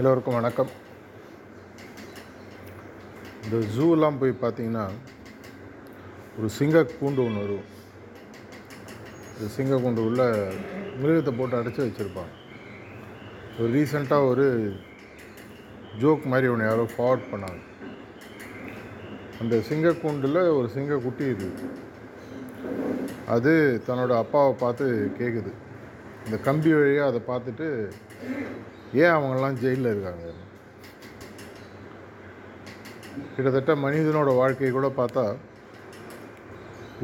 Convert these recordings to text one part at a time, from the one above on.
எல்லோருக்கும் வணக்கம். இந்த ஜூலாம் போய் பார்த்தீங்கன்னா ஒரு சிங்க கூண்டு ஒன்று வரும். இந்த சிங்க கூண்டு உள்ள மிருகத்தை போட்டு அடைச்சி வச்சுருப்பாங்க. ஒரு ரீசெண்டாக ஒரு ஜோக் மாதிரி ஒன்று யாரோ ஃபார்வர்ட் பண்ணாங்க. அந்த சிங்கக்கூண்டில் ஒரு சிங்க குட்டி இருக்குது அது தன்னோட அப்பாவை பார்த்து கேட்குது இந்த கம்பி வழியாக அதை பார்த்துட்டு ஏன் அவங்கெல்லாம் ஜெயிலில் இருக்காங்க? கிட்டத்தட்ட மனிதனோட வாழ்க்கையை கூட பார்த்தா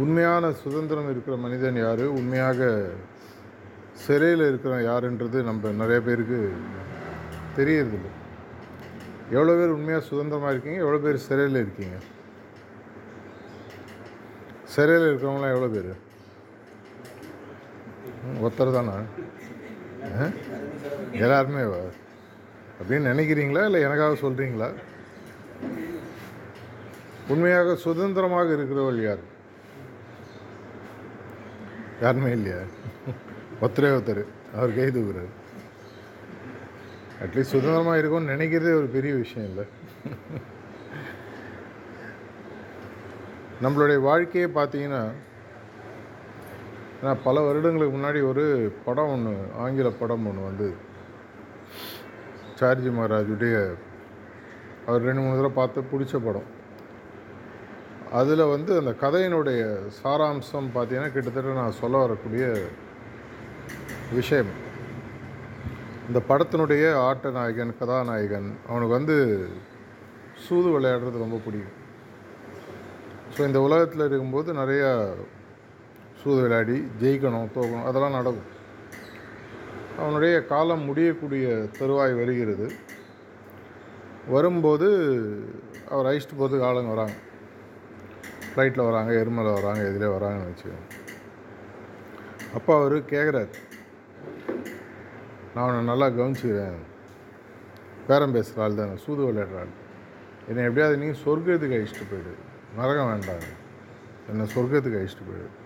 உண்மையான சுதந்திரம் இருக்கிற மனிதன் யார்? உண்மையாக சிறையில் இருக்கிற யாருன்றது நம்ம நிறைய பேருக்கு தெரியறதில்லை. எவ்வளோ பேர் உண்மையாக சுதந்திரமாக இருக்கீங்க? எவ்வளோ பேர் சிறையில் இருக்கீங்க? சிறையில் இருக்கிறவங்களாம் எவ்வளோ பேர்? ஒருத்தர் தானே? எல்லாருமே அப்படின்னு நினைக்கிறீங்களா? இல்லை எனக்காக சொல்கிறீங்களா உண்மையாக சுதந்திரமாக இருக்கிறவள் யார்? யாருமே இல்லையா? ஒருத்தரே ஒருத்தர். அவர் கை தூக்குறாரு. அட்லீஸ்ட் சுதந்திரமாக இருக்கும்னு நினைக்கிறதே ஒரு பெரிய விஷயம் இல்லை. நம்மளுடைய வாழ்க்கையை பார்த்தீங்கன்னா நான் பல வருடங்களுக்கு முன்னாடி ஒரு படம் ஒன்று ஆங்கில படம் ஒன்று வந்து சார்ஜி மகாராஜுடைய அவர் ரெண்டு மூணு தடவை பார்த்து பிடிச்ச படம். அதில் வந்து அந்த கதையினுடைய சாராம்சம் பார்த்தீங்கன்னா கிட்டத்தட்ட நான் சொல்ல வரக்கூடிய விஷயம். இந்த படத்தினுடைய ஆட்ட நாயகன் கதாநாயகன் அவனுக்கு வந்து சூது விளையாடுறது ரொம்ப பிடிக்கும். ஸோ இந்த உலகத்தில் இருக்கும்போது நிறையா சூது விளையாடி ஜெயிக்கணும் தோக்கணும் அதெல்லாம் நடக்கும். அவனுடைய காலம் முடியக்கூடிய தருவாய் வருகிறது. வரும்போது அவர் அழைச்சிட்டு போகிறதுக்கு ஆளுங்க வராங்க. ஃப்ளைட்டில் வராங்க எருமலை வராங்க எதிலே வராங்கன்னு வச்சுக்கோங்க. அப்போ அவர் கேட்குறாரு நான் அவனை நல்லா கவனிச்சுக்கிறேன். பேரம் பேசுகிற ஆள் தானே சூது விளையாடுற ஆள். என்னை எப்படியாவது நீ சொர்க்கத்துக்கு அழிச்சிட்டு போயிடு. நரகம் வேண்டாம். என்னை சொர்க்கத்துக்கு அழிச்சிட்டு போயிடு.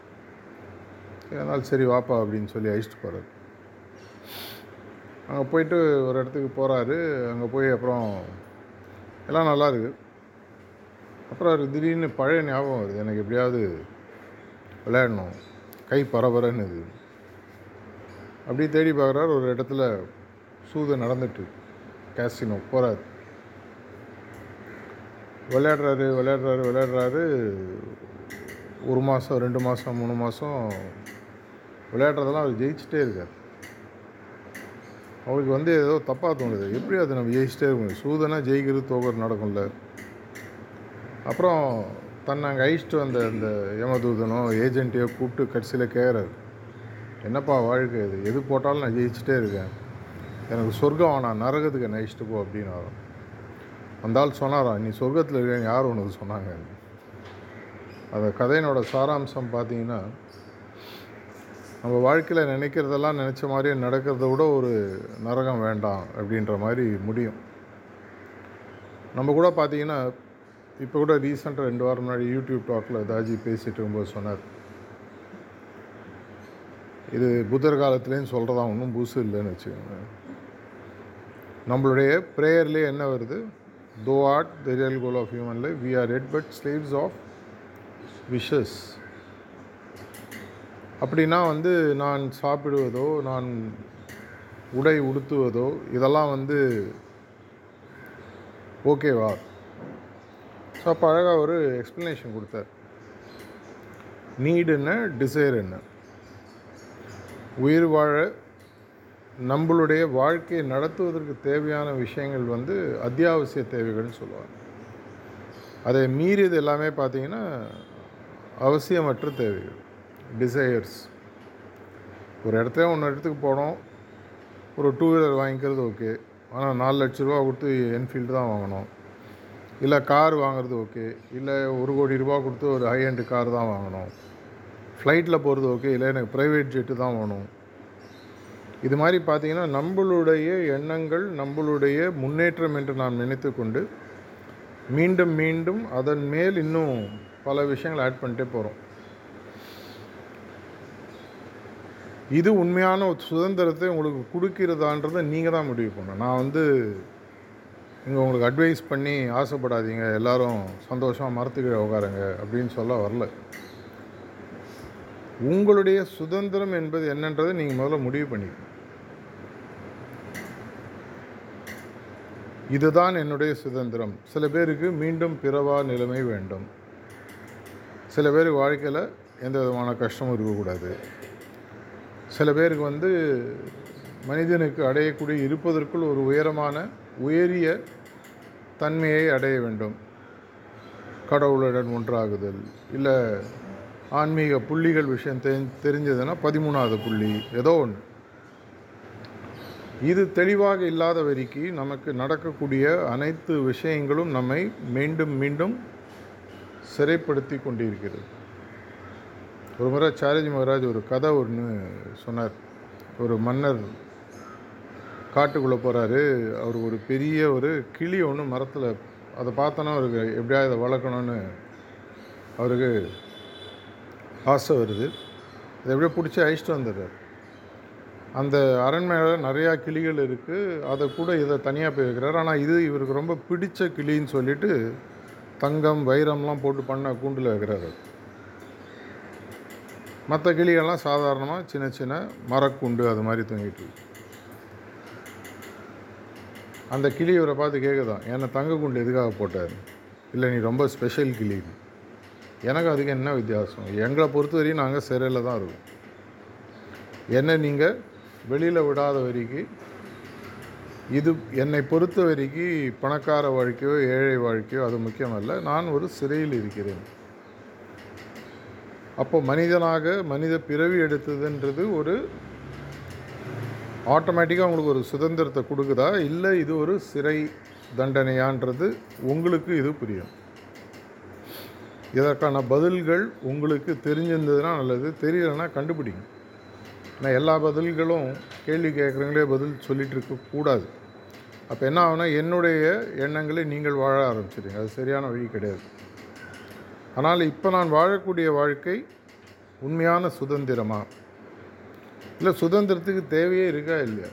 அதனால் சரி வாப்பா அப்படின்னு சொல்லி அழிச்சிட்டு போகிறாரு அங்கே போயிட்டு ஒரு இடத்துக்கு போகிறாரு அங்கே போய் அப்புறம் எல்லாம் நல்லா இருக்குது அப்புறம் அவர் திடீர்னு பழைய ஞாபகம் வருது. எனக்கு எப்படியாவது விளையாடணும். கை பரபரன்னுது அப்படியே தேடி பார்க்குறாரு. ஒரு இடத்துல சூது நடந்துட்டு கேசினோ போகிறார் விளையாடுறாரு விளையாடுறாரு விளையாடுறாரு. ஒரு மாதம் ரெண்டு மாதம் மூணு மாதம் விளையாடுறதெல்லாம் அவர் ஜெயிச்சுட்டே இருக்கார். அவருக்கு வந்து ஏதோ தப்பாக தோணுது. எப்படி அதை நம்ம ஜெயிச்சிட்டே இருக்கணும் சூதனாக ஜெயிக்கிறது தோக்கிறது நடக்கும்ல. அப்புறம் தன்னை அங்கே அழிச்சிட்டு வந்த அந்த ஏமதூதனோ ஏஜென்ட்டையோ கூப்பிட்டு கடைசியில் கேட்குறாரு என்னப்பா வாழ்க்கை இது? எது போட்டாலும் நான் ஜெயிச்சிட்டே இருக்கேன். எனக்கு சொர்க்கம் வேணாம். நரகத்துக்கு என்னை அழிச்சிட்டு போ அப்படின்னு வரும் அந்த ஆள் சொன்னாரா நீ சொர்க்கத்தில் இருக்கேன் யார் உனக்கு சொன்னாங்க? அந்த கதையினோட சாராம்சம் பார்த்தீங்கன்னா நம்ம வாழ்க்கையில் நினைக்கிறதெல்லாம் நினச்ச மாதிரியே நடக்கிறத விட ஒரு நரகம் வேண்டாம் அப்படின்ற மாதிரி முடியும். நம்ம கூட பார்த்தீங்கன்னா இப்போ கூட ரீசெண்டாக ரெண்டு வாரம் முன்னாடி யூடியூப் டாக்கில் தாஜி பேசிகிட்டு இருக்கும்போது சொன்னார். இது புத்தர் காலத்துலேயும் சொல்கிறதா ஒன்றும் புதுசு இல்லைன்னு வச்சுக்கோங்க நம்மளுடைய ப்ரேயர்லேயே என்ன வருது? Though at the real goal of human life we are red but slaves of wishes அப்படின்னா வந்து நான் சாப்பிடுவதோ நான் உடை உடுத்துவதோ இதெல்லாம் வந்து ஓகேவா? ஸோ அப்போ அழகாக ஒரு எக்ஸ்ப்ளனேஷன் கொடுத்தார். நீடு என்ன டிசைர் என்ன? உயிர் வாழ நம்மளுடைய வாழ்க்கையை நடத்துவதற்கு தேவையான விஷயங்கள் வந்து அத்தியாவசிய தேவைகள்னு சொல்லுவாங்க. அதை மீறியது எல்லாமே பார்த்தீங்கன்னா அவசியமற்ற தேவைகள். டிசையர்ஸ் ஒரு இடத்துல ஒன்று இடத்துக்கு போனோம். ஒரு டூ வீலர் வாங்கிக்கிறது ஓகே ஆனால் நாலு லட்ச ரூபா கொடுத்து என்ஃபீல்டு தான் வாங்கணும் இல்லை கார் வாங்குறது ஓகே இல்லை ஒரு கோடி ரூபா கொடுத்து ஒரு ஹை எண்ட் கார் தான் வாங்கணும் ஃப்ளைட்டில் போகிறது ஓகே இல்லை எனக்கு ப்ரைவேட் ஜெட்டு தான் வேணும். இது மாதிரி பார்த்திங்கன்னா நம்மளுடைய எண்ணங்கள் நம்மளுடைய முன்னேற்றம் என்று நாம் நினைத்து கொண்டு மீண்டும் மீண்டும் அதன் மேல் இன்னும் பல விஷயங்கள் ஆட் பண்ணிட்டே போகிறோம் இது உண்மையான ஒரு சுதந்திரத்தை உங்களுக்கு கொடுக்கிறதான்றதை நீங்கள் தான் முடிவு பண்ணணும். நான் வந்து இங்கே உங்களுக்கு அட்வைஸ் பண்ணி ஆசைப்படாதீங்க. எல்லாரும் சந்தோஷமாக மரத்துக்கு உட்காருங்க அப்படின்னு சொல்ல வரல. உங்களுடைய சுதந்திரம் என்பது என்னன்றதை நீங்கள் முதல்ல முடிவு பண்ணிக்கணும். இதுதான் என்னுடைய சுதந்திரம். சில பேருக்கு மீண்டும் பிறவா நிலைமை வேண்டும். சில பேர் வாழ்க்கையில் எந்த விதமான கஷ்டமும் இருக்கக்கூடாது. சில பேருக்கு வந்து மனிதனுக்கு அடையக்கூடிய இருப்பதற்குள் ஒரு உயரமான உயரிய தன்மையை அடைய வேண்டும். கடவுளுடன் ஒன்றாகுதல். இல்லை ஆன்மீக புள்ளிகள் விஷயம் தெ தெரிஞ்சதுன்னா பதிமூணாவது புள்ளி ஏதோ ஒன்று இது தெளிவாக இல்லாத வரிக்கு நமக்கு நடக்கக்கூடிய அனைத்து விஷயங்களும் நம்மை மீண்டும் மீண்டும் சிறைப்படுத்தி கொண்டிருக்கிறது. ஒரு முறை சாரஜி மகாராஜ் ஒரு கதை ஒன்று சொன்னார். ஒரு மன்னர் காட்டுக்குள்ளே போகிறாரு அவர் ஒரு பெரிய ஒரு கிளி ஒன்று மரத்தில் அதை பார்த்தோன்னா அவருக்கு எப்படியா இதை வளர்க்கணும்னு அவருக்கு ஆசை வருது. அதை எப்படியோ பிடிச்சி அழிச்சிட்டு வந்துடுறார். அந்த அரண்மையில் நிறையா கிளிகள் இருக்குது அதை கூட இதை தனியாக போய் வைக்கிறார். ஆனால் இது இவருக்கு ரொம்ப பிடிச்ச கிளின்னு சொல்லிட்டு தங்கம் வைரம்லாம் போட்டு பண்ண கூண்டில் வைக்கிறார் மற்ற கிளிகள்லாம் சாதாரணமாக சின்ன சின்ன மரக்குண்டு அது மாதிரி தூங்கிட்டு இருக்கு. அந்த கிளி இவரை பார்த்து கேட்குதான் என்னை தங்க குண்டு எதுக்காக போட்டார்? இல்லை நீ ரொம்ப ஸ்பெஷல் கிளி. எனக்கு அதுக்கு என்ன வித்தியாசம்? எங்களை பொறுத்த வரையும் நாங்கள் சிறையில் தான் இருக்கோம். என்னை நீங்கள் வெளியில் விடாத வரைக்கும் இது என்னை பொறுத்த வரைக்கும் பணக்கார வாழ்க்கையோ ஏழை வாழ்க்கையோ அது முக்கியமல்ல. நான் ஒரு சிறையில் இருக்கிறேன். அப்போ மனிதனாக மனித பிறவி எடுத்ததுன்றது ஒரு ஆட்டோமேட்டிக்காக உங்களுக்கு ஒரு சுதந்திரத்தை கொடுக்குதா? இல்லை இது ஒரு சிறை தண்டனையான்றது உங்களுக்கு இது புரியும். இதற்கான பதில்கள் உங்களுக்கு தெரிஞ்சிருந்ததுன்னா நல்லது. தெரியலைன்னா கண்டுபிடிங்க. ஆனால் எல்லா பதில்களும் கேள்வி கேட்குறவங்களே பதில் சொல்லிகிட்டு இருக்கக்கூடாது அப்போ என்ன ஆகுனா என்னுடைய எண்ணங்களை நீங்கள் வாழ ஆரம்பிச்சிடுங்க அது சரியான வழி கிடையாது. ஆனால் இப்போ நான் வாழக்கூடிய வாழ்க்கை உண்மையான சுதந்திரமா? இல்லை சுதந்திரத்துக்கு தேவையே இருக்கா இல்லையா?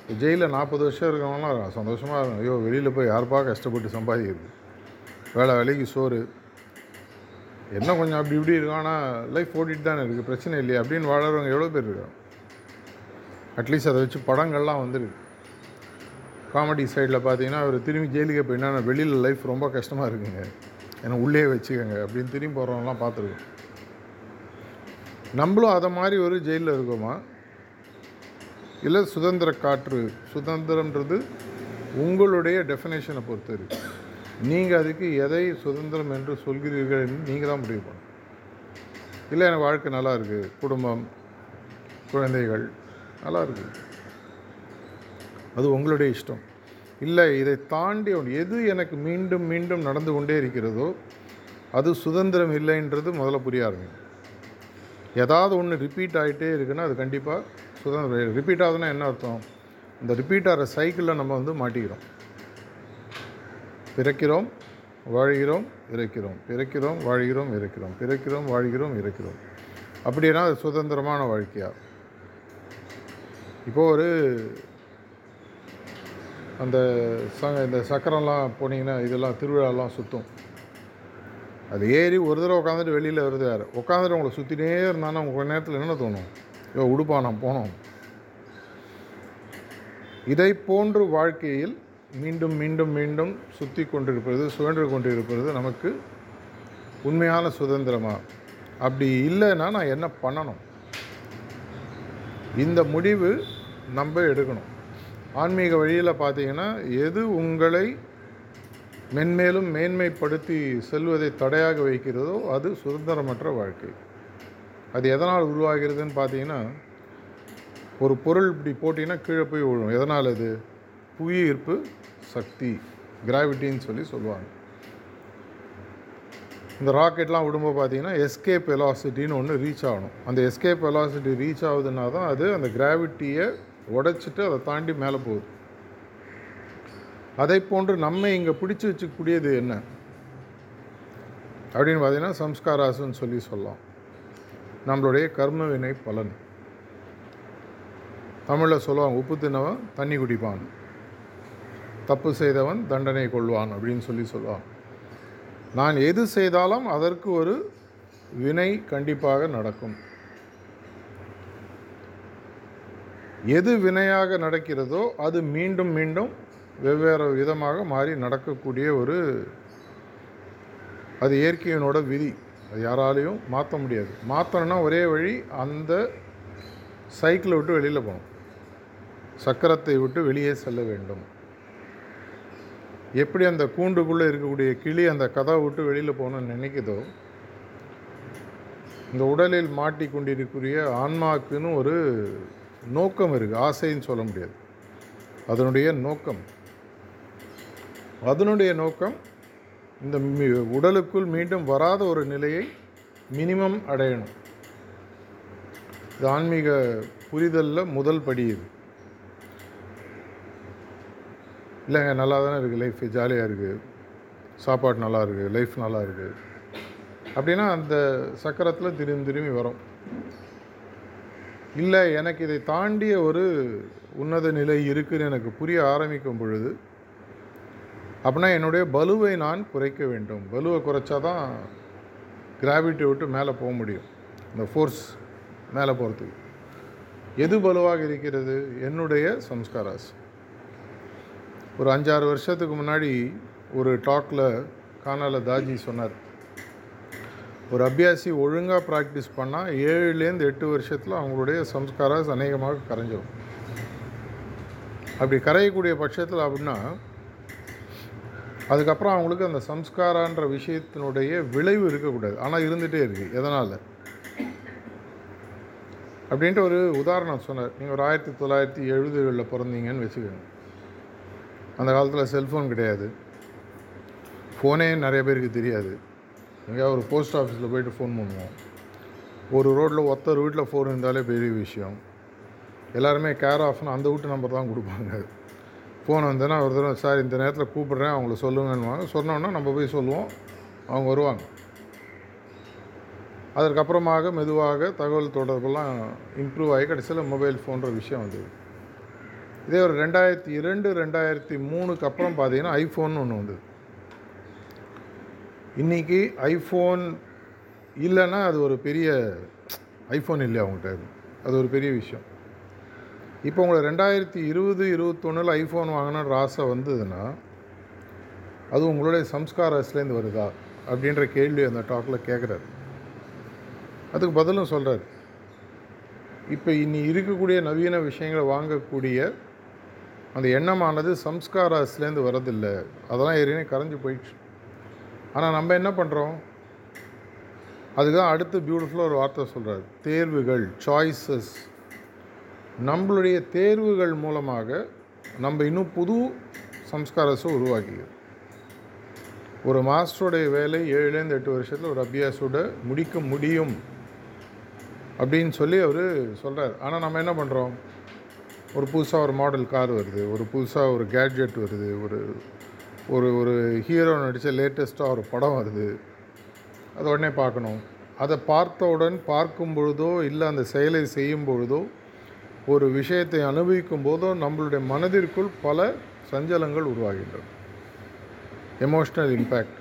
இப்போ ஜெயிலில் நாற்பது வருஷம் இருக்கவங்களாம் சந்தோஷமாக இருக்கும் ஐயோ வெளியில் போய் யாருப்பா கஷ்டப்பட்டு சம்பாதிக்கிறது? வேலை வேலைக்கு சோறு. என்ன கொஞ்சம் அப்படி இப்படி இருக்கும். ஆனால் லைஃப் ஓடிட்டு தானே இருக்குது பிரச்சனை இல்லையா. அப்படின்னு வாழறவங்க எவ்வளோ பேர் இருக்காங்க? அட்லீஸ்ட் அதை வச்சு படங்கள்லாம் வந்துருக்கு. காமெடி சைடில் பார்த்தீங்கன்னா அவர் திரும்பி ஜெயிலுக்கு போய் என்னென்னா வெளியில் லைஃப் ரொம்ப கஷ்டமாக இருக்குங்க. என்னை உள்ளே வச்சுக்கோங்க அப்படின்னு திரும்பி போகிறவங்களாம் பார்த்துருக்கோம். நம்மளும் அதை மாதிரி ஒரு ஜெயிலில் இருக்கோமா? இல்லை சுதந்திர காற்று சுதந்திரன்றது உங்களுடைய டெஃபினேஷனை பொறுத்து இருக்கு. நீங்கள் அதுக்கு எதை சுதந்திரம் என்று சொல்கிறீர்கள் என்று நீங்கள் தான் முடிவு பண்ணணும். இல்லை எனக்கு வாழ்க்கை நல்லா இருக்குது குடும்பம் குழந்தைகள் நல்லா இருக்குது அது உங்களுடைய இஷ்டம். இல்லை இதை தாண்டி ஒன்று எது எனக்கு மீண்டும் மீண்டும் நடந்து கொண்டே இருக்கிறதோ அது சுதந்திரம் இல்லைன்றது முதல்ல புரிய ஆரம்பிக்கும். ஏதாவது ஒன்று ரிப்பீட் ஆகிட்டே இருக்குன்னா அது கண்டிப்பாக சுதந்திரம் ரிப்பீட் ஆகுதுன்னா என்ன அர்த்தம்? இந்த ரிப்பீட் ஆகிற சைக்கிளில் நம்ம வந்து மாட்டிக்கிறோம். பிறக்கிறோம் வாழ்கிறோம் இறக்கிறோம். பிறக்கிறோம் வாழ்கிறோம் இறக்கிறோம். பிறக்கிறோம் வாழ்கிறோம் இறக்கிறோம். அப்படின்னா அது சுதந்திரமான வாழ்க்கையாக இப்போது ஒரு அந்த ச இந்த சக்கரம்லாம் போனீங்கன்னா இதெல்லாம் திருவிழாலாம் சுற்றும் அது ஏறி ஒரு தடவை உட்காந்துட்டு வெளியில் வருது யார் உட்காந்துட்டு உங்களை சுற்றினே இருந்தானா உங்கள் நேரத்தில் என்ன தோணும்? ஐயோ உடுப்பா நான் போனோம். இதை போன்று வாழ்க்கையில் மீண்டும் மீண்டும் மீண்டும் சுற்றி கொண்டிருப்பது சுழன்று கொண்டிருப்பது நமக்கு உண்மையான சுதந்திரமா? அப்படி இல்லைன்னா நான் என்ன பண்ணணும்? இந்த முடிவு நம்ம எடுக்கணும். ஆன்மீக வழியில் பார்த்தீங்கன்னா எது உங்களை மென்மேலும் மேன்மைப்படுத்தி செல்வதை தடையாக வைக்கிறதோ அது சுதந்திரமற்ற வாழ்க்கை. அது எதனால் உருவாகிறதுன்னு பார்த்தீங்கன்னா ஒரு பொருள் இப்படி போட்டிங்கன்னா கீழே போய் விழும். எதனால் அது? புவியீர்ப்பு சக்தி கிராவிட்டின்னு சொல்லி சொல்லுவாங்க. இந்த ராக்கெட்லாம் விடும்போது பார்த்தீங்கன்னா எஸ்கேப் வெலாசிட்டின்னு ஒன்று ரீச் ஆகணும். அந்த எஸ்கேப் வெலாசிட்டி ரீச் ஆகுதுன்னா தான் அது அந்த கிராவிட்டியை உடைச்சிட்டு அதை தாண்டி மேலே போகுது. அதை போன்று நம்ம இங்கே பிடிச்சி வச்சுக்கூடியது என்ன? அப்படின்னு பார்த்தீங்கன்னா சம்ஸ்காராசுன்னு சொல்லி சொல்லலாம். நம்மளுடைய கர்ம வினை பலன். தமிழில் சொல்லுவாங்க உப்பு தின்னவன் தண்ணி குடிப்பான். தப்பு செய்தவன் தண்டனை கொள்வான் அப்படின்னு சொல்லி சொல்லுவான் நான் எது செய்தாலும் அதற்கு ஒரு வினை கண்டிப்பாக நடக்கும். எது வினையாக நடக்கிறதோ அது மீண்டும் மீண்டும் வெவ்வேறு விதமாக மாறி நடக்கக்கூடிய ஒரு அது இயற்கையினோட விதி. அது யாராலையும் மாற்ற முடியாது. மாற்றணும்னா ஒரே வழி அந்த சைக்கிளை விட்டு வெளியில் போகணும். சக்கரத்தை விட்டு வெளியே செல்ல வேண்டும். எப்படி அந்த கூண்டுக்குள்ளே இருக்கக்கூடிய கிளி அந்த கதவை விட்டு வெளியில் போகணும்னு நினைக்குதோ இந்த உடலில் மாட்டிக்கொண்டிருக்கிற ஆன்மாக்குன்னு ஒரு நோக்கம் இருக்குது ஆசைன்னு சொல்ல முடியாது. அதனுடைய நோக்கம். அதனுடைய நோக்கம் இந்த மி- உடலுக்குள் மீண்டும் வராத ஒரு நிலையை மினிமம் அடையணும். இது ஆன்மீக புரிதலில் முதல் படி இது. இல்லைங்க நல்லா தானே இருக்குது லைஃப் ஜாலியாக இருக்குது சாப்பாடு நல்லா இருக்குது லைஃப் நல்லா இருக்குது அப்படின்னா அந்த சக்கரத்தில் திரும்பி திரும்பி வரும். இல்லை எனக்கு இதை தாண்டிய ஒரு உன்னத நிலை இருக்குன்னு எனக்கு புரிய ஆரம்பிக்கும் பொழுது அப்படின்னா என்னுடைய பலுவை நான் குறைக்க வேண்டும். பலுவை குறைச்சா தான் கிராவிட்டி விட்டு மேலே போக முடியும். இந்த ஃபோர்ஸ் மேலே போகிறதுக்கு எது பலுவாக இருக்கிறது? என்னுடைய சம்ஸ்காராஸ். ஒரு அஞ்சாறு வருஷத்துக்கு முன்னாடி ஒரு டாக்கில் கானால தாஜி சொன்னார் ஒரு அபியாசி ஒழுங்காக ப்ராக்டிஸ் பண்ணால் ஏழுலேருந்து எட்டு வருஷத்தில் அவங்களுடைய சம்ஸ்காரம் அநேகமாக கரைஞ்சிடும் அப்படி கரையக்கூடிய பட்சத்தில் அப்படின்னா அதுக்கப்புறம் அவங்களுக்கு அந்த சம்ஸ்காரான்ற விஷயத்தினுடைய விளைவு இருக்கக்கூடாது. ஆனால் இருந்துகிட்டே இருக்குது எதனால்? அப்படின்ட்டு ஒரு உதாரணம் சொன்னார். நீங்கள் ஒரு ஆயிரத்தி தொள்ளாயிரத்தி எழுபதுகளில் பிறந்தீங்கன்னு வச்சுக்கோங்க. அந்த காலத்தில் செல்ஃபோன் கிடையாது. ஃபோனே நிறைய பேருக்கு தெரியாது. எங்கேயாவது ஒரு போஸ்ட் ஆஃபீஸில் போயிட்டு ஃபோன் பண்ணுவோம். ஒரு ரோட்டில் ஒருத்தர் வீட்டில் ஃபோன் இருந்தாலே பெரிய விஷயம். எல்லாருமே கேர் ஆஃப்னு அந்த வீட்டு நம்பர் தான் கொடுப்பாங்க. ஃபோன் வந்தேன்னா ஒரு தடவை சார் இந்த நேரத்தில் கூப்பிட்றேன் அவங்கள சொல்லுங்கன்னுவாங்க. சொன்னோன்னா நம்ம போய் சொல்லுவோம். அவங்க வருவாங்க. அதற்கப்புறமாக மெதுவாக தகவல் தொடர்பெல்லாம் இம்ப்ரூவ் ஆகி கடைசியில் மொபைல் ஃபோன்ற விஷயம் வந்தது. இதே ஒரு ரெண்டாயிரத்தி இரண்டு ரெண்டாயிரத்தி மூணுக்கு அப்புறம் பார்த்தீங்கன்னா ஐஃபோன் ஒன்று வந்தது. இன்றைக்கி ஐஃபோன் இல்லைன்னா அது ஒரு பெரிய ஐஃபோன் இல்லையா அவங்கள்ட்ட அது ஒரு பெரிய விஷயம். இப்போ உங்களை ரெண்டாயிரத்தி இருபது இருபத்தொன்னில் ஐஃபோன் வாங்கணுன்ற ஆசை வந்ததுன்னா அது உங்களுடைய சம்ஸ்காரஸ்லேருந்து வருதா? அப்படின்ற கேள்வி அந்த டாக்கில் கேட்குறாரு அதுக்கு பதிலும் சொல்கிறார் இப்போ இனி இருக்கக்கூடிய நவீன விஷயங்களை வாங்கக்கூடிய அந்த எண்ணமானது சம்ஸ்காரஸ்லேருந்து வரதில்லை அதெல்லாம் ஏற்கனவே கரைஞ்சு போயிடுச்சு. ஆனால் நம்ம என்ன பண்ணுறோம் அதுதான் அடுத்து பியூட்டிஃபுல்லாக ஒரு வார்த்தை சொல்கிறார் தேர்வுகள் சாய்ஸஸ் நம்மளுடைய தேர்வுகள் மூலமாக நம்ம இன்னும் புது சம்ஸ்காரஸை உருவாக்கிக்கிறோம் ஒரு மாஸ்டருடைய வேலை ஏழுலேருந்து எட்டு வருஷத்தில் ஒரு அபியாசோட முடிக்க முடியும் அப்படின்னு சொல்லி அவர் சொல்கிறார் ஆனால் நம்ம என்ன பண்ணுறோம் ஒரு புதுசாக ஒரு மாடல் கார் வருது ஒரு புதுசாக ஒரு கேட்ஜெட் வருது ஒரு ஒரு ஒரு ஹீரோ நடித்த லேட்டஸ்ட்டாக ஒரு படம் வருது. அதை உடனே பார்க்கணும். அதை பார்த்தவுடன் பார்க்கும் பொழுதோ இல்லை அந்த செயலை செய்யும் பொழுதோ ஒரு விஷயத்தை அனுபவிக்கும் போதோ நம்மளுடைய மனதிற்குள் பல சஞ்சலங்கள் உருவாகின்றன. எமோஷ்னல் இம்பேக்ட்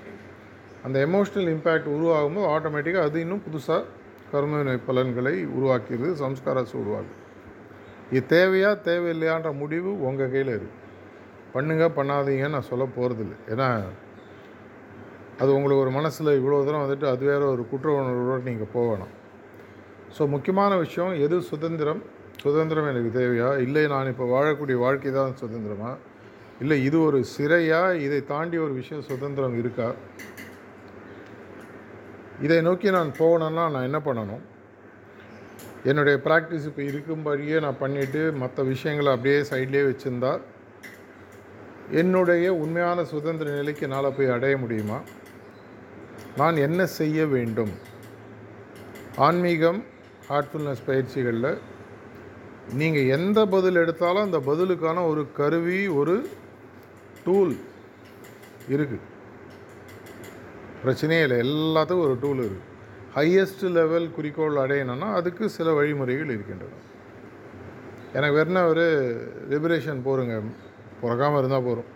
அந்த எமோஷ்னல் இம்பேக்ட் உருவாகும்போது ஆட்டோமேட்டிக்காக அது இன்னும் புதுசாக கர்மவினை பலன்களை உருவாக்கிறது சம்ஸ்காரஸ் உருவாகுது இது தேவையா தேவையில்லையான்ற முடிவு உங்கள் கையில் இருக்குது பண்ணுங்க பண்ணாதீங்கன்னு நான் சொல்ல போகிறதில்ல ஏன்னா அது உங்களுக்கு ஒரு மனசில் இவ்வளோ தூரம் வந்துட்டு அது வேறு ஒரு குற்ற உணர்வோடு நீங்கள் போகணும் ஸோ முக்கியமான விஷயம் எது சுதந்திரம்? சுதந்திரம் எனக்கு தேவையா? இல்லை நான் இப்போ வாழக்கூடிய வாழ்க்கை தான் சுதந்திரமா? இல்லை இது ஒரு சிறையா? இதை தாண்டி ஒரு விஷயம் சுதந்திரம் இருக்கா? இதை நோக்கி நான் போகணுன்னா நான் என்ன பண்ணணும்? என்னுடைய ப்ராக்டிஸ் இப்போ இருக்கும்படியே நான் பண்ணிவிட்டு மற்ற விஷயங்களை அப்படியே சைட்லேயே வச்சுருந்தா என்னுடைய உண்மையான சுதந்திர நிலைக்கு என்னால் போய் அடைய முடியுமா? நான் என்ன செய்ய வேண்டும்? ஆன்மீகம் ஹார்ட்ஃபுல்னஸ் பயிற்சிகளில் நீங்கள் எந்த பதில் எடுத்தாலும் அந்த பதிலுக்கான ஒரு கருவி ஒரு டூல் இருக்குது பிரச்சனையே இல்லை எல்லாத்துக்கும் ஒரு டூல் இருக்குது ஹையஸ்ட் லெவல் குறிக்கோள் அடையணும்னா அதுக்கு சில வழிமுறைகள் இருக்கின்றன. எனக்கு வேறுனா ஒரு லிபரேஷன் போருங்க பிறக்காமல் இருந்தால் போகிறோம்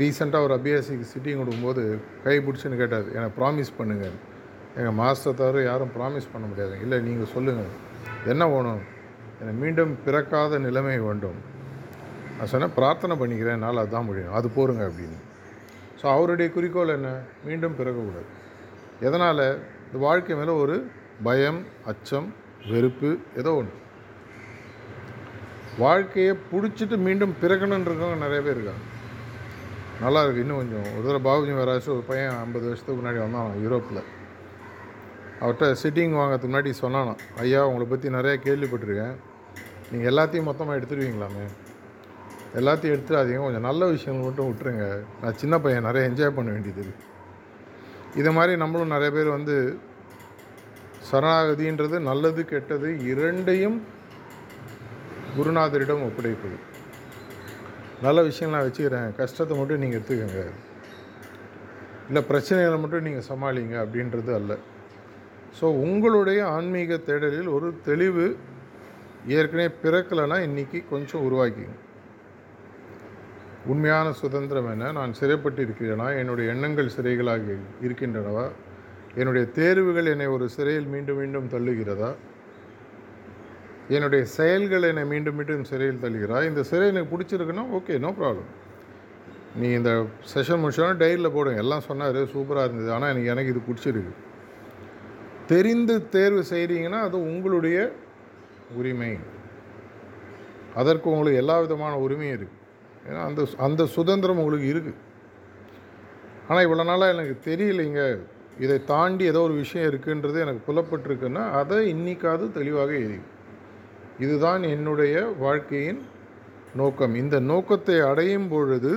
டீசெண்டாக ஒரு அபியாசிக்கு சிட்டிங் கொடுக்கும்போது கை பிடிச்சின்னு கேட்டார். எனக்கு ப்ராமிஸ் பண்ணுங்கள் எங்கள் மாஸ்டர் தவிர யாரும் ப்ராமிஸ் பண்ண முடியாது. இல்லை நீங்கள் சொல்லுங்கள் என்ன வேணும்? எனக்கு மீண்டும் பிறக்காத நிலைமை வேண்டும். நான் சொன்னேன் பிரார்த்தனை பண்ணிக்கிறேன். என்னால் அதுதான் முடியும். அது போருங்க அப்படின்னு. ஸோ அவருடைய குறிக்கோள் என்ன? மீண்டும் பிறக்கக்கூடாது. எதனால்? இந்த வாழ்க்கை மேலே ஒரு பயம் அச்சம் வெறுப்பு ஏதோ ஒன்று வாழ்க்கையை பிடிச்சிட்டு மீண்டும் பிறக்கணுன்றவங்க நிறைய பேர் இருக்காங்க. நல்லா இருக்குது இன்னும் கொஞ்சம் ஒரு தடவை பாபுஜி மகாராஜ் ஒரு பையன் ஐம்பது வருஷத்துக்கு முன்னாடி வந்தான் யூரோப்பில் அவர்கிட்ட சிட்டிங் வாங்கிறதுக்கு முன்னாடி சொன்னானா ஐயா உங்களை பற்றி நிறையா கேள்விப்பட்டிருக்கேன். நீங்கள் எல்லாத்தையும் மொத்தமாக எடுத்துருவீங்களாமே? எல்லாத்தையும் எடுத்துடாதீங்க. கொஞ்சம் நல்ல விஷயங்கள் மட்டும் விட்டுருங்க. நான் சின்ன பையன் நிறைய என்ஜாய் பண்ண வேண்டியது இதை மாதிரி நம்மளும் நிறைய பேர் வந்து சரணாகதின்றது நல்லது கெட்டது இரண்டையும் குருநாதரிடம் ஒப்படைப்பது. நல்ல விஷயம் நான் வச்சுக்கிறேன். கஷ்டத்தை மட்டும் நீங்கள் எடுத்துக்கோங்க. இல்லை பிரச்சனைகளை மட்டும் நீங்கள் சமாளிங்க அப்படின்றது அல்ல. ஸோ உங்களுடைய ஆன்மீக தேடலில் ஒரு தெளிவு ஏற்கனவே பிறக்கலைன்னா இன்றைக்கி கொஞ்சம் உருவாக்கிங்க. உண்மையான சுதந்திரம் என்ன? நான் சிறைப்பட்டு இருக்கிறேனா என்னுடைய எண்ணங்கள் சிறைகளாக இருக்கின்றனவா? என்னுடைய தேர்வுகள் என்னை ஒரு சிறையில் மீண்டும் மீண்டும் தள்ளுகிறதா? என்னுடைய செயல்கள் என்னை மீண்டும் மீண்டும் சிறையில் தள்ளுகிறாய். இந்த சிறை எனக்கு பிடிச்சிருக்குன்னா ஓகே நோ ப்ராப்ளம் நீ இந்த செஷன் முடிச்சோன்னா டைரியில் போடுங்க எல்லாம் சொன்னார் சூப்பராக இருந்தது. ஆனால் எனக்கு எனக்கு இது பிடிச்சிருக்கு. தெரிந்து தேர்வு செய்கிறீங்கன்னா அது உங்களுடைய உரிமை. அதற்கு உங்களுக்கு எல்லா விதமான உரிமையும் இருக்குது ஏன்னா அந்த அந்த சுதந்திரம் உங்களுக்கு இருக்குது ஆனால் இவ்வளோ நாளாக எனக்கு தெரியலைங்க. இதை தாண்டி ஏதோ ஒரு விஷயம் இருக்குன்றது எனக்கு புலப்பட்டிருக்குன்னா அதை இன்றைக்காவது தெளிவாக எழுதி. இதுதான் என்னுடைய வாழ்க்கையின் நோக்கம். இந்த நோக்கத்தை அடையும் பொழுது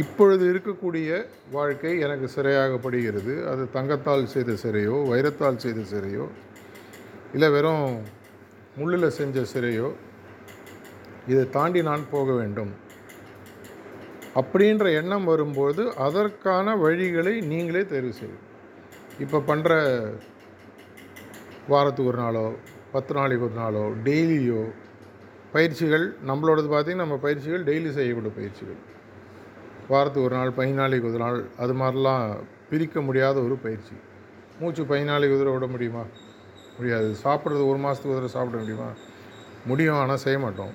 இப்பொழுது இருக்கக்கூடிய வாழ்க்கை எனக்கு சிறையாகப்படுகிறது. அது தங்கத்தால் செய்த சிறையோ வைரத்தால் செய்த சிறையோ இல்லை வெறும் முள்ளில் செஞ்ச சிறையோ இதை தாண்டி நான் போக வேண்டும். அப்படின்ற எண்ணம் வரும்போது அதற்கான வழிகளை நீங்களே தேர்வு செய்யும் இப்போ பண்ணுற வாரத்துக்கு ஒரு நாளோ பத்து நாளைக்கு ஒரு நாளோ டெய்லியோ பயிற்சிகள் நம்மளோடது பார்த்திங்கன்னா நம்ம பயிற்சிகள் டெய்லி செய்யக்கூடிய பயிற்சிகள். வாரத்துக்கு ஒரு நாள் பதினாளைக்கு ஒரு நாள் அது மாதிரிலாம் பிரிக்க முடியாத ஒரு பயிற்சி. மூச்சு பதினாளைக்கு குதிரை விட முடியுமா? முடியாது. சாப்பிட்றது ஒரு மாதத்துக்கு உதிரை சாப்பிட முடியுமா? முடியும் ஆனால் செய்ய மாட்டோம்.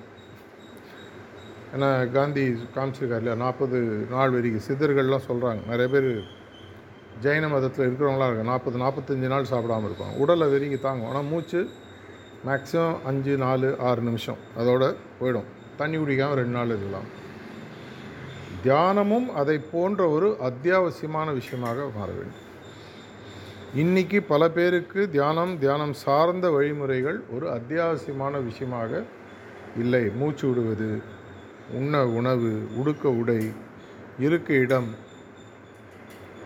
ஏன்னா காந்தி காமிச்சிருக்கார் இல்லையா நாற்பது நாள் வரைக்கும் சித்தர்கள்லாம் சொல்கிறாங்க நிறைய பேர் ஜெயின மதத்தில் இருக்கிறவங்களாம் இருக்காங்க. நாற்பது நாற்பத்தஞ்சு நாள் சாப்பிடாம இருப்பாங்க. உடலை வெறிக்கு தாங்கும். ஆனால் மூச்சு மேக்ஸிமம் அஞ்சு நாலு ஆறு நிமிஷம். அதோடு போயிடும். தண்ணி குடிக்காமல் ரெண்டு நாள் இருக்கலாம். தியானமும் அதை போன்ற ஒரு அத்தியாவசியமான விஷயமாக மாற வேண்டும். இன்னைக்கு பல பேருக்கு தியானம் தியானம் சார்ந்த வழிமுறைகள் ஒரு அத்தியாவசியமான விஷயமாக இல்லை. மூச்சு விடுவது உண்ண உணவு உடுக்க உடை இருக்க இடம்.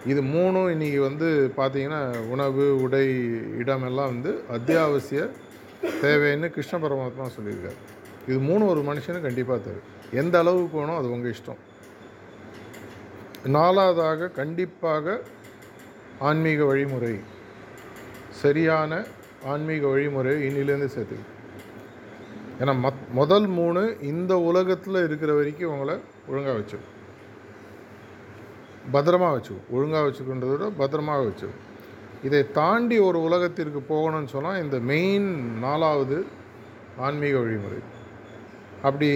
இது மூணும் இன்றைக்கி வந்து பார்த்திங்கன்னா உணவு உடை இடமெல்லாம் வந்து அத்தியாவசிய தேவைன்னு கிருஷ்ண பரமாத்மா சொல்லியிருக்காரு. இது மூணு ஒரு மனுஷனுக்கு கண்டிப்பாக தேவை. எந்த அளவுக்கு போகணும் அது உங்கள் இஷ்டம். நாலாவதாக கண்டிப்பாக ஆன்மீக வழிமுறை. சரியான ஆன்மீக வழிமுறை இன்னிலேருந்து சேர்த்து ஏன்னா மத் முதல் மூணு இந்த உலகத்தில் இருக்கிற வரைக்கும் உங்களை ஒழுங்காக வச்சுக்கும். பத்திரமா வச்சுக்கும். ஒழுங்காக வச்சுக்கின்றத விட பத்திரமாக வச்சுக்கும். இதை தாண்டி ஒரு உலகத்திற்கு போகணும்னு சொன்னால் இந்த மெயின் நாலாவது ஆன்மீக வழிமுறை. அப்படி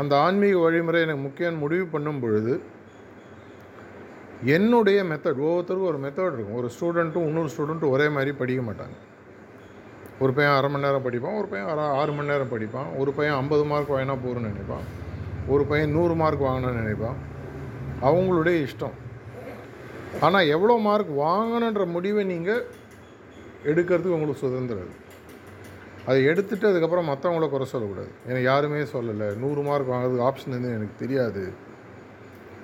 அந்த ஆன்மீக வழிமுறை எனக்கு முக்கியம் முடிவு பண்ணும் பொழுது என்னுடைய மெத்தட் ஒவ்வொருத்தருக்கும் ஒரு மெத்தட் இருக்கும். ஒரு ஸ்டூடெண்ட்டும் இன்னொரு ஸ்டூடெண்ட்டும் ஒரே மாதிரி படிக்க மாட்டாங்க. ஒரு பையன் அரை மணி நேரம் படிப்பான் ஒரு பையன் அரை ஆறு மணி நேரம் படிப்பான் ஒரு பையன் ஐம்பது மார்க் வாங்கினா போகிறோன்னு நினைப்பான் ஒரு பையன் நூறு மார்க் வாங்கணும்னு நினைப்பான். அவங்களுடைய இஷ்டம். ஆனால் எவ்வளோ மார்க் வாங்கணுன்ற முடிவை நீங்கள் எடுக்கிறதுக்கு உங்களுக்கு சுதந்திரம் அதை. எடுத்துட்டு அதுக்கப்புறம் மற்றவங்கள குறை சொல்லக்கூடாது. எனக்கு யாருமே சொல்லலை. நூறு மார்க் வாங்குறதுக்கு ஆப்ஷன் வந்து எனக்கு தெரியாது.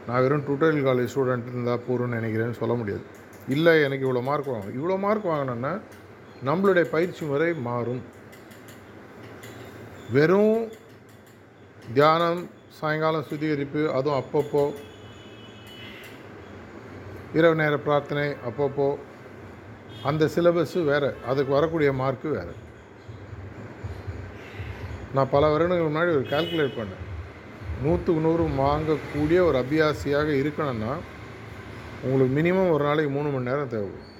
நான் வெறும் டுட்டோரியல் காலேஜ் ஸ்டூடெண்ட் இருந்தால் போகிறோன்னு நினைக்கிறேன்னு சொல்ல முடியாது. இல்லை எனக்கு இவ்வளோ மார்க் வாங்கணும். இவ்வளோ மார்க் வாங்கினோன்னா நம்மளுடைய பயிற்சி முறை மாறும். வெறும் தியானம் சாயங்காலம் சுத்திகரிப்பு அதுவும் அப்பப்போ இரவு நேர பிரார்த்தனை அப்பப்போ அந்த சிலபஸ்ஸு வேறு. அதுக்கு வரக்கூடிய மார்க்கு வேறு. நான் பல வருடங்களுக்கு முன்னாடி ஒரு கால்குலேட் பண்ணேன். நூற்றுக்கு நூறு வாங்கக்கூடிய ஒரு அபியாசியாக இருக்கணும்னா உங்களுக்கு மினிமம் ஒரு நாளைக்கு மூணு மணி நேரம் தேவைப்படும்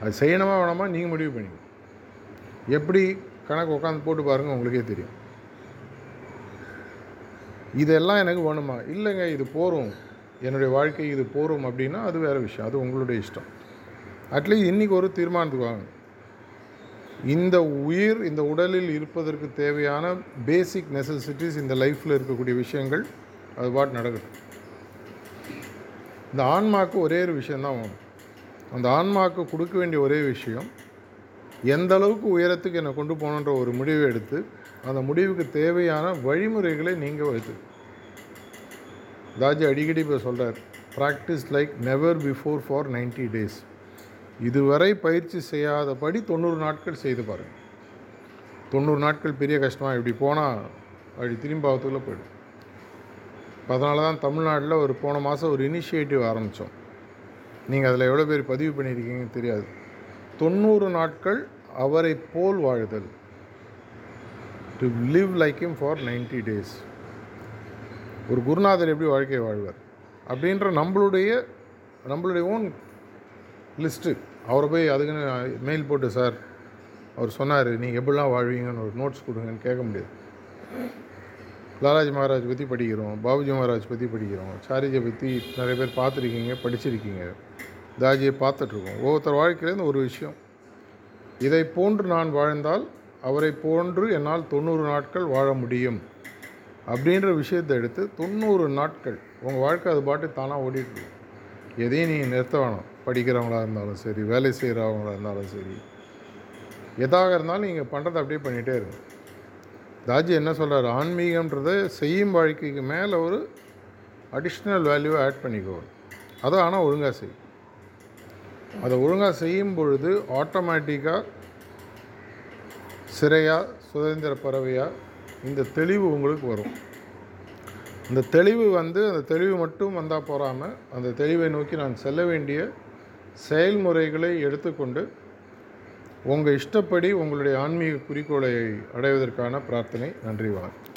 அது செய்யணுமா வேணாமா நீங்கள் முடிவு பண்ணிக்கணும் எப்படி கணக்கு உட்காந்து போட்டு பாருங்கள் உங்களுக்கே தெரியும். இதெல்லாம் எனக்கு வேணுமா? இல்லைங்க இது போகும் என்னுடைய வாழ்க்கை இது போகும் அப்படின்னா அது வேறு விஷயம். அது உங்களுடைய இஷ்டம். அட்லீஸ்ட் இன்றைக்கி ஒரு தீர்மானத்துக்கு வாங்க. இந்த உயிர் இந்த உடலில் இருப்பதற்கு தேவையான பேசிக் நெசசிட்டிஸ் இந்த லைஃப்பில் இருக்கக்கூடிய விஷயங்கள் அது பாட்டு நடக்கட்டும். இந்த ஆன்மாவுக்கு ஒரே ஒரு விஷயந்தான் வேணும். அந்த ஆன்மாவுக்கு கொடுக்க வேண்டிய ஒரே விஷயம் எந்த அளவுக்கு உயரத்துக்கு என்னை கொண்டு போகணுன்ற ஒரு முடிவை எடுத்து அந்த முடிவுக்கு தேவையான வழிமுறைகளை நீங்கள் வைத்து தாஜி அடிக்கடி இப்போ சொல்கிறார் practice like never before for 90 days இதுவரை பயிற்சி செய்யாதபடி தொண்ணூறு நாட்கள் செய்து பாருங்கள் தொண்ணூறு நாட்கள் பெரிய கஷ்டமாக இப்படி போனால் அப்படி திரும்பி ஆகத்துக்குள்ளே போய்டும். அதனால தான் தமிழ்நாட்டில் ஒரு போன மாதம் ஒரு இனிஷியேட்டிவ் ஆரம்பித்தோம் நீங்கள் அதில் எவ்வளோ பேர் பதிவு பண்ணியிருக்கீங்கன்னு தெரியாது. தொண்ணூறு நாட்கள் அவரை போல் வாழுதல். To live like him for 90 days ஒரு குருநாதர் எப்படி வாழ்க்கையை வாழ்வார்? அப்படின்ற நம்மளுடைய நம்மளுடைய ஓன் லிஸ்ட்டு அவரை போய் அதுக்குன்னு மெயில் போட்டு சார் அவர் சொன்னார் நீங்கள் எப்படிலாம் வாழ்வீங்கன்னு ஒரு நோட்ஸ் கொடுங்கன்னு கேட்க முடியாது. லாலாஜி மகாராஜ் பற்றி படிக்கிறோம் பாபுஜி மகாராஜ் பற்றி படிக்கிறோம் சாரிஜியை பற்றி நிறைய பேர் பார்த்துருக்கீங்க படிச்சிருக்கீங்க. தாஜியை பார்த்துட்ருக்கோம். ஒவ்வொருத்தர் வாழ்க்கையிலேருந்து ஒரு விஷயம். இதை போன்று நான் வாழ்ந்தால் அவரை போன்று என்னால் தொண்ணூறு நாட்கள் வாழ முடியும். அப்படின்ற விஷயத்தை எடுத்து தொண்ணூறு நாட்கள் உங்கள் வாழ்க்கை அது பாட்டு தானாக ஓடிட்டு எதையும் நீங்கள் நிறுத்த வேணும். படிக்கிறவங்களா இருந்தாலும் சரி வேலை செய்கிறவங்களா இருந்தாலும் சரி. எதாக இருந்தாலும் நீங்கள் பண்ணுறதை அப்படியே பண்ணிகிட்டே இருங்க. தாஜி என்ன சொல்கிறார் ஆன்மீகன்றதை செய்யும் வாழ்க்கைக்கு மேலே ஒரு அடிஷ்னல் வேல்யூவை ஆட் பண்ணிக்கோ. அதை ஆனால் ஒழுங்காக செய். அதை ஒழுங்காக செய்யும் பொழுது ஆட்டோமேட்டிக்காக சிறையாக சுதந்திர பறவையாக இந்த தெளிவு உங்களுக்கு வரும். இந்த தெளிவு வந்து அந்த தெளிவு மட்டும் வந்தால் போகாமல் அந்த தெளிவை நோக்கி நான் செல்ல வேண்டிய செயல்முறைகளை எடுத்துக்கொண்டு உங்கள் இஷ்டப்படி உங்களுடைய ஆன்மீக குறிக்கோளை அடைவதற்கான பிரார்த்தனை. நன்றி வணக்கம்.